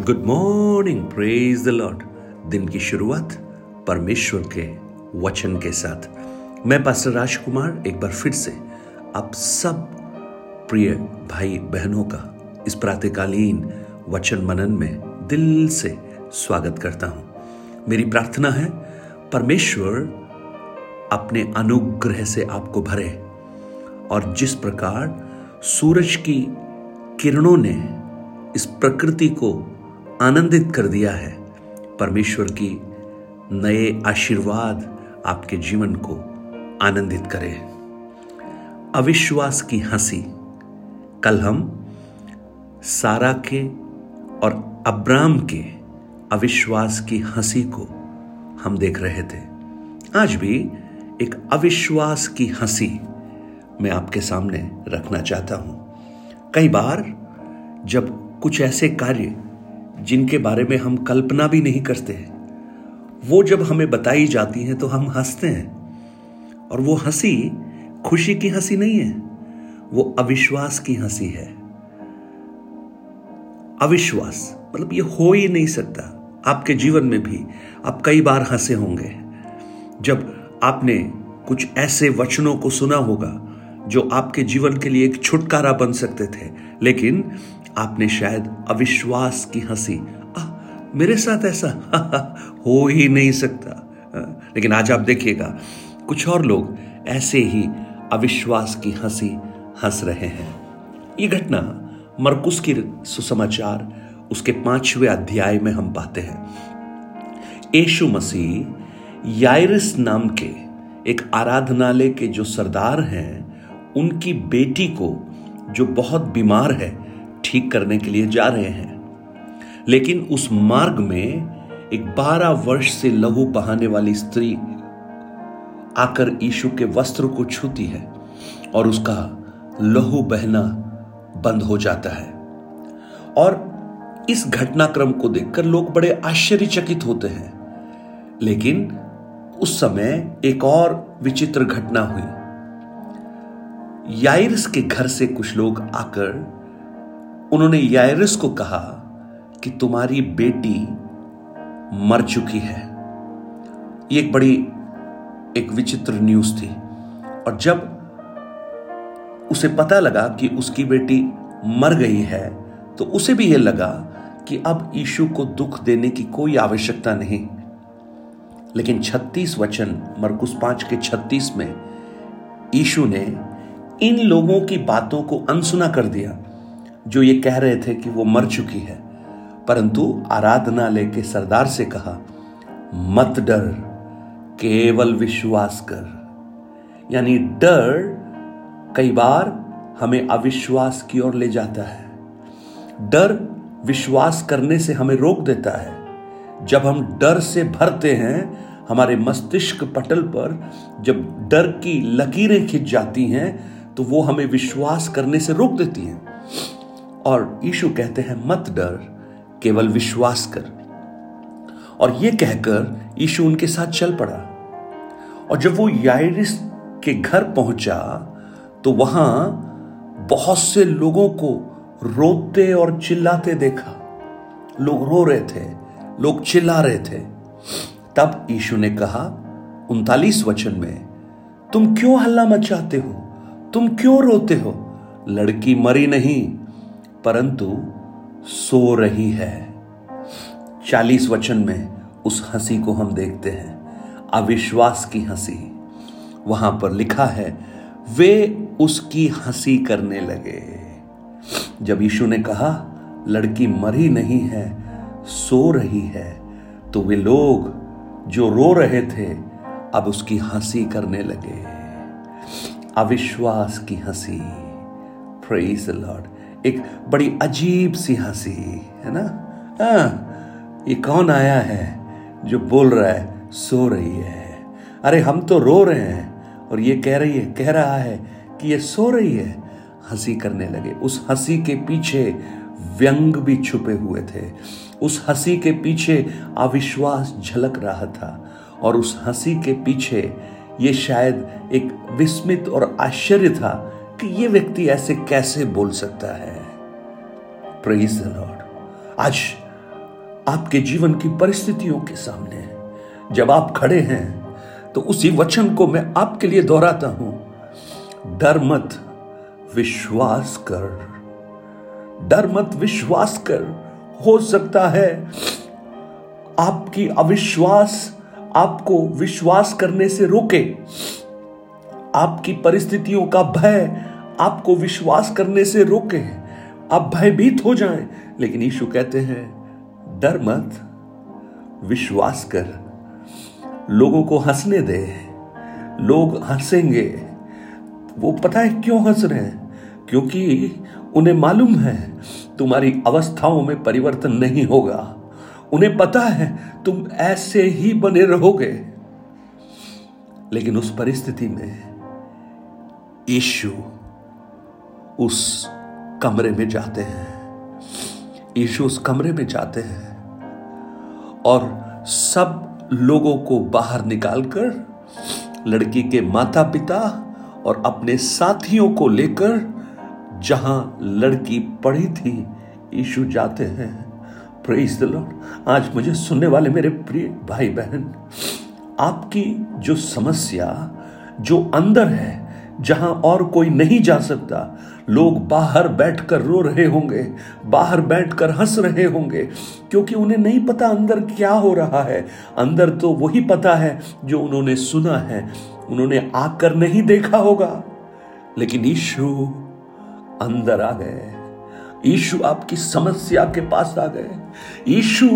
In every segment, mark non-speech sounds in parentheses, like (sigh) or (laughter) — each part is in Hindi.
Good morning praise the lord दिन की शुरुआत परमेश्वर के वचन के साथ। मैं पास्टर राजकुमार एक बार फिर से आप सब प्रिय भाई बहनों का इस प्रातकालीन वचन मनन में दिल से स्वागत करता हूँ। मेरी प्रार्थना है, परमेश्वर अपने अनुग्रह से आपको भरे और जिस प्रकार सूरज की किरणों ने इस प्रकृति को आनंदित कर दिया है। परमेश्वर की नए आशीर्वाद आपके जीवन को आनंदित करे। अविश्वास की हँसी। कल हम सारा के और अब्राम के अविश्वास की हँसी को हम देख रहे थे। आज भी एक अविश्वास की हँसी मैं आपके सामने रखना चाहता हूँ। कई बार जब कुछ ऐसे कार्य जिनके बारे में हम कल्पना भी नहीं करते हैं। वो जब हमें बताई जाती हैं तो हम हँसते हैं। और वो हँसी खुशी की हँसी नहीं है, वो अविश्वास की हँसी है। अविश्वास मतलब ये हो ही नहीं सकता। आपके जीवन में भी आप कई बार हंसे होंगे। जब आपने कुछ ऐसे वचनों को सुना होगा, जो आपके जीवन के लिए एक छुटकारा बन सकते थे, लेकिन आपने शायद अविश्वास की हँसी। मेरे साथ ऐसा (laughs) हो ही नहीं सकता। लेकिन आज आप देखिएगा, कुछ और लोग ऐसे ही अविश्वास की हँसी हंस रहे हैं। ये घटना मरकुस की सुसमाचार, उसके पाँचवें अध्याय में हम पाते हैं। यशु मसीह यायरिस नाम के एक आराधनालय के जो सरदार हैं, उनकी बेटी को जो बहुत बीमार है ठीक करने के लिए जा रहे हैं। लेकिन उस मार्ग में एक बारह वर्ष से लहू बहाने वाली स्त्री आकर यीशु के वस्त्र को छूती है और उसका लहू बहना बंद हो जाता है। और इस घटनाक्रम को देखकर लोग बड़े आश्चर्यचकित होते हैं। लेकिन उस समय एक और विचित्र घटना हुई। याइरस के घर से कुछ लोग आकर उन्होंने यायरस को कहा कि तुम्हारी बेटी मर चुकी है। ये एक बड़ी, एक विचित्र न्यूज़ थी। और जब उसे पता लगा कि उसकी बेटी मर गई है तो उसे भी यह लगा कि अब यीशु को दुख देने की कोई आवश्यकता नहीं। लेकिन 36 वचन, मरकुस पाँच के 36 में यीशु ने इन लोगों की बातों को अनसुना कर दिया। जो ये कह रहे थे कि वो मर चुकी है। परंतु आराधनालय के सरदार से कहा, मत डर, केवल विश्वास कर। यानी डर कई बार हमें अविश्वास की ओर ले जाता है। डर विश्वास करने से हमें रोक देता है। जब हम डर से भरते हैं, हमारे मस्तिष्क पटल पर जब डर की लकीरें खिंच जाती हैं तो वो हमें विश्वास करने से रोक देती हैं। और यीशु कहते हैं, मत डर, केवल विश्वास कर। और यह कहकर यीशु उनके साथ चल पड़ा। और जब वो याइरिस के घर पहुँचा तो वहाँ बहुत से लोगों को रोते और चिल्लाते देखा। लोग रो रहे थे, लोग चिल्ला रहे थे। तब यीशु ने कहा, उनतालीस वचन में, तुम क्यों हल्ला मचाते हो? तुम क्यों रोते हो? लड़की मरी नहीं परंतु सो रही है। चालीस वचन में उस हँसी को हम देखते हैं। अविश्वास की हँसी। वहाँ पर लिखा है, वे उसकी हँसी करने लगे। जब यीशु ने कहा, लड़की मरी नहीं है, सो रही है तो वे लोग जो रो रहे थे, अब उसकी हँसी करने लगे। अविश्वास की हँसी। लॉर्ड एक बड़ी अजीब सी हँसी है ना? आ, हाँ, ये कौन आया है जो बोल रहा है सो रही है? अरे हम तो रो रहे हैं और ये कह रही है कह रहा है कि ये सो रही है। हँसी करने लगे। उस हँसी के पीछे व्यंग भी छुपे हुए थे। उस हँसी के पीछे अविश्वास झलक रहा था और उस हँसी के पीछे ये शायद एक विस्मित और आश्चर्य था कि ये व्यक्ति ऐसे कैसे बोल सकता है? द लॉर्ड आज आपके जीवन की परिस्थितियों के सामने जब आप खड़े हैं तो उसी वचन को मैं आपके लिए दोहराता हूँ। डर मत विश्वास कर। डर मत विश्वास कर। हो सकता है आपकी अविश्वास आपको विश्वास करने से रोके। आपकी परिस्थितियों का भय आपको विश्वास करने से रोके आप भयभीत हो जाएँ, लेकिन यीशु कहते हैं, डर मत, विश्वास कर। लोगों को हंसने दे, लोग हंसेंगे। वो पता है क्यों हंस रहे हैं? क्योंकि उन्हें मालूम है, तुम्हारी अवस्थाओं में परिवर्तन नहीं होगा। उन्हें पता है, तुम ऐसे ही बने रहोगे। लेकिन उस परिस्थिति में यीशु उस कमरे में जाते हैं। यीशु उस कमरे में जाते हैं और सब लोगों को बाहर निकालकर लड़की के माता पिता और अपने साथियों को लेकर जहाँ लड़की पड़ी थी, यीशु जाते हैं। प्रेज द लॉर्ड आज मुझे सुनने वाले मेरे प्रिय भाई बहन आपकी जो समस्या, जो अंदर है जहाँ और कोई नहीं जा सकता। लोग बाहर बैठकर रो रहे होंगे, बाहर बैठकर हंस रहे होंगे, क्योंकि उन्हें नहीं पता अंदर क्या हो रहा है। अंदर तो वही पता है जो उन्होंने सुना है। उन्होंने आकर नहीं देखा होगा। लेकिन यीशु अंदर आ गए। यीशु आपकी समस्या के पास आ गए। यीशु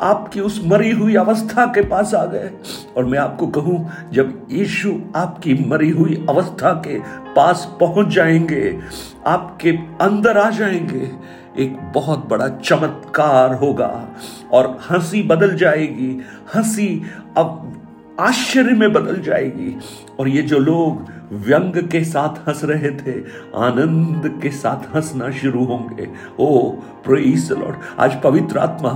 आपकी उस मरी हुई अवस्था के पास आ गए। और मैं आपको कहूँ, जब यीशु आपकी मरी हुई अवस्था के पास पहुँच जाएँगे, आपके अंदर आ जाएँगे, एक बहुत बड़ा चमत्कार होगा और हँसी बदल जाएगी। हँसी अब आश्चर्य में बदल जाएगी। और ये जो लोग व्यंग के साथ हंस रहे थे आनंद के साथ हंसना शुरू होंगे। ओ प्रेज लॉर्ड आज पवित्र आत्मा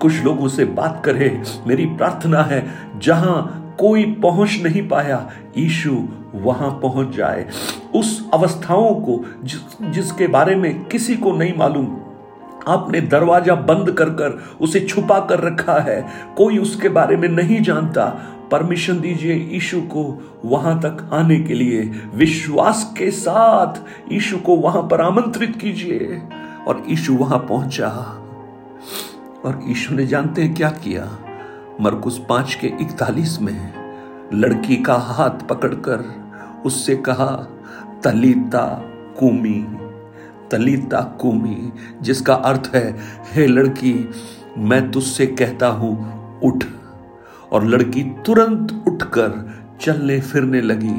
कुछ लोगों से बात करे। मेरी प्रार्थना है जहाँ कोई पहुँच नहीं पाया ईशु वहाँ पहुँच जाए। उस अवस्थाओं को जिस, जिसके बारे में किसी को नहीं मालूम आपने दरवाज़ा बंद कर कर उसे छुपा कर रखा है। कोई उसके बारे में नहीं जानता। परमिशन दीजिए यीशु को वहाँ तक आने के लिए। विश्वास के साथ यीशु को वहाँ पर आमंत्रित कीजिए। और यीशु वहाँ पहुँचा। और यीशु ने जानते हैं क्या किया? मरकुस पाँच के इकतालीस में लड़की का हाथ पकड़कर उससे कहा, तलीता कुमी तलीता कुमी, जिसका अर्थ है, हे लड़की, मैं तुझसे कहता हूँ, उठ। और लड़की तुरंत उठकर चलने फिरने लगी,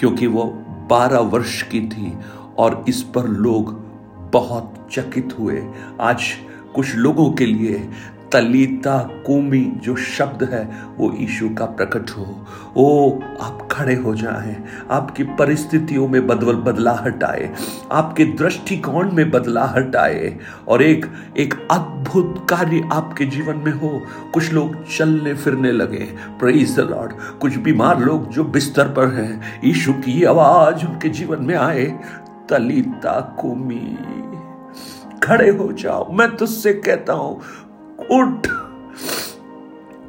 क्योंकि वो बारह वर्ष की थी और इस पर लोग बहुत चकित हुए। आज कुछ लोगों के लिए तलीता कुमी, जो शब्द है, वो ईशु का प्रकट हो। ओ, आप खड़े हो जाएँ। आपकी परिस्थितियों में बदल बदलाहट आए आपके दृष्टिकोण में बदलाहट आए और एक एक अद्भुत कार्य आपके जीवन में हो। कुछ लोग चलने फिरने लगे। प्रेज द लॉर्ड कुछ बीमार लोग जो बिस्तर पर हैं। ईशु की आवाज़ उनके जीवन में आए। तलीता कुमी, खड़े हो जाओ। मैं तुझसे कहता हूँ उठ।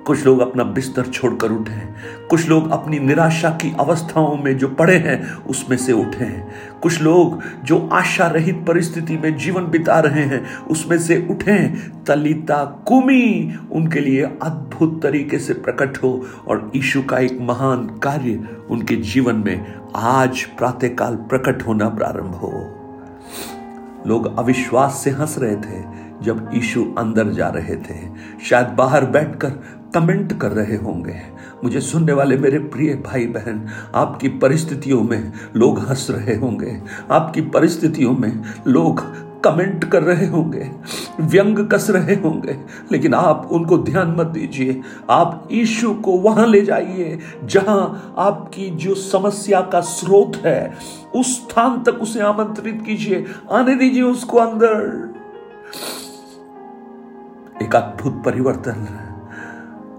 कुछ लोग अपना बिस्तर छोड़कर उठे कुछ लोग अपनी निराशा की अवस्थाओं में जो पड़े हैं, उसमें से उठे हैं। कुछ लोग जो आशा रहित परिस्थिति में जीवन बिता रहे हैं, उसमें से उठे तलिता कुमी, उनके लिए अद्भुत तरीके से प्रकट हो और ईशु का एक महान कार्य उनके जीवन में आज प्रातःकाल प्रकट होना प्रारंभ हो। लोग अविश्वास से हंस रहे थे। जब यीशु अंदर जा रहे थे, शायद बाहर बैठकर कमेंट कर रहे होंगे। मुझे सुनने वाले मेरे प्रिय भाई बहन आपकी परिस्थितियों में लोग हंस रहे होंगे। आपकी परिस्थितियों में लोग कमेंट कर रहे होंगे, व्यंग कस रहे होंगे। लेकिन आप उनको ध्यान मत दीजिए। आप ईशु को वहाँ ले जाइए, जहाँ आपकी जो समस्या का स्रोत है, उस स्थान तक उसे आमंत्रित कीजिए। आने दीजिए उसको अंदर। एक अद्भुत परिवर्तन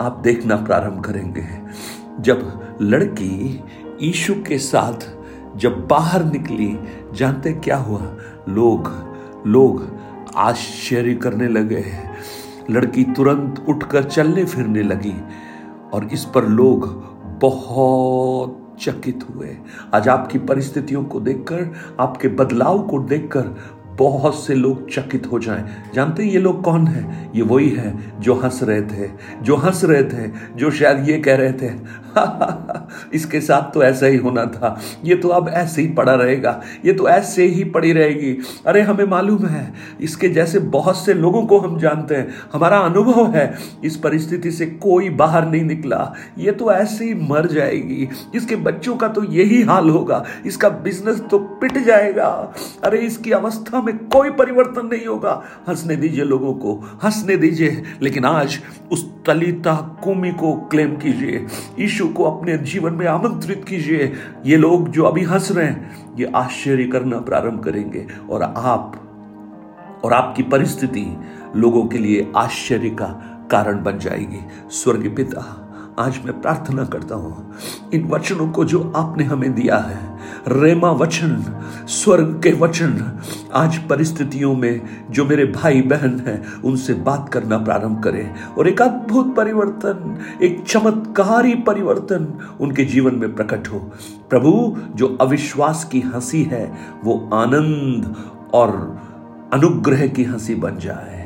आप देखना प्रारंभ करेंगे। जब लड़की ईशु के साथ जब बाहर निकली, जानते क्या हुआ? लोग लोग आश्चर्य करने लगे। लड़की तुरंत उठकर चलने फिरने लगी और इस पर लोग बहुत चकित हुए। आज आपकी परिस्थितियों को देखकर, आपके बदलाव को देखकर बहुत से लोग चकित हो जाएँ। जानते हैं ये लोग कौन है? ये वही है जो हंस रहे थे, जो हंस रहे थे, जो शायद ये कह रहे थे, (laughs) इसके साथ तो ऐसा ही होना था। ये तो अब ऐसे ही पड़ा रहेगा, ये तो ऐसे ही पड़ी रहेगी। अरे, हमें मालूम है, इसके जैसे बहुत से लोगों को हम जानते हैं। हमारा अनुभव है, इस परिस्थिति से कोई बाहर नहीं निकला। ये तो ऐसे ही मर जाएगी। इसके बच्चों का तो यही हाल होगा। इसका बिज़नेस तो पिट जाएगा। अरे, इसकी अवस्था में कोई परिवर्तन नहीं होगा। हंसने दीजिए लोगों को, हंसने दीजिए। लेकिन आज उस तलिता कुमी को क्लेम कीजिए। ईशु को अपने जीवन में आमंत्रित कीजिए। ये लोग जो अभी हंस रहे हैं, ये आश्चर्य करना प्रारंभ करेंगे। और आप, और आपकी परिस्थिति लोगों के लिए आश्चर्य का कारण बन जाएगी। स्वर्गीय पिता आज मैं प्रार्थना करता हूँ। इन वचनों को जो आपने हमें दिया है, रेमा वचन, स्वर्ग के वचन, आज परिस्थितियों में जो मेरे भाई बहन हैं, उनसे बात करना प्रारंभ करें। और एक अद्भुत परिवर्तन, एक चमत्कारी परिवर्तन उनके जीवन में प्रकट हो। प्रभु, जो अविश्वास की हँसी है, वो आनंद और अनुग्रह की हँसी बन जाए।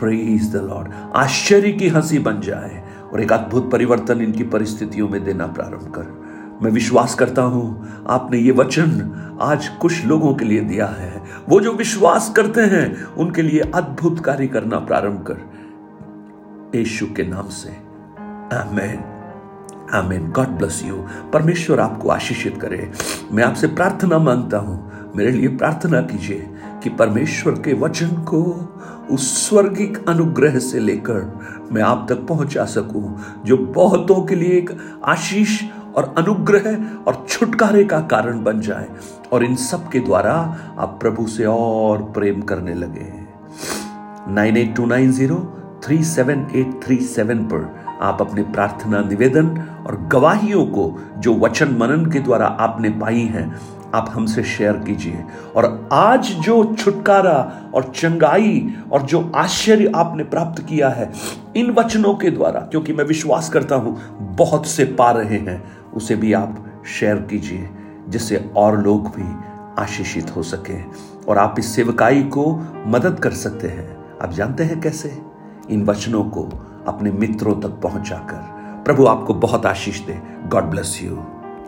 प्रेज द लॉर्ड आश्चर्य की हँसी बन जाए। और एक अद्भुत परिवर्तन इनकी परिस्थितियों में देना प्रारंभ कर। मैं विश्वास करता हूँ, आपने ये वचन आज कुछ लोगों के लिए दिया है। वो जो विश्वास करते हैं, उनके लिए अद्भुत कार्य करना प्रारंभ कर। यीशु के नाम से। Amen. Amen. God bless you. परमेश्वर आपको आशीषित करे। मैं आपसे प्रार्थना माँगता हूँ। मेरे लिए प्रार्थना कीजिए। कि परमेश्वर के वचन को उस स्वर्गिक अनुग्रह से लेकर मैं आप तक पहुँचा सकूँ, जो बहुतों के लिए एक आशीष और अनुग्रह और छुटकारे का कारण बन जाए और इन सब के द्वारा आप प्रभु से और प्रेम करने लगे nine eight two nine zero three seven eight three seven पर आप अपने प्रार्थना निवेदन और गवाहियों को जो वचन मनन के द्वारा आपने पाई हैं आप हमसे शेयर कीजिए। और आज जो छुटकारा और चंगाई और जो आश्चर्य आपने प्राप्त किया है, इन वचनों के द्वारा, क्योंकि मैं विश्वास करता हूँ, बहुत से पा रहे हैं, उसे भी आप शेयर कीजिए, जिससे और लोग भी आशीषित हो सके। और आप इस सेवकाई को मदद कर सकते हैं। आप जानते हैं कैसे? इन वचनों को अपने मित्रों तक पहुंचाकर। प्रभु आपको बहुत आशीष दे। God bless you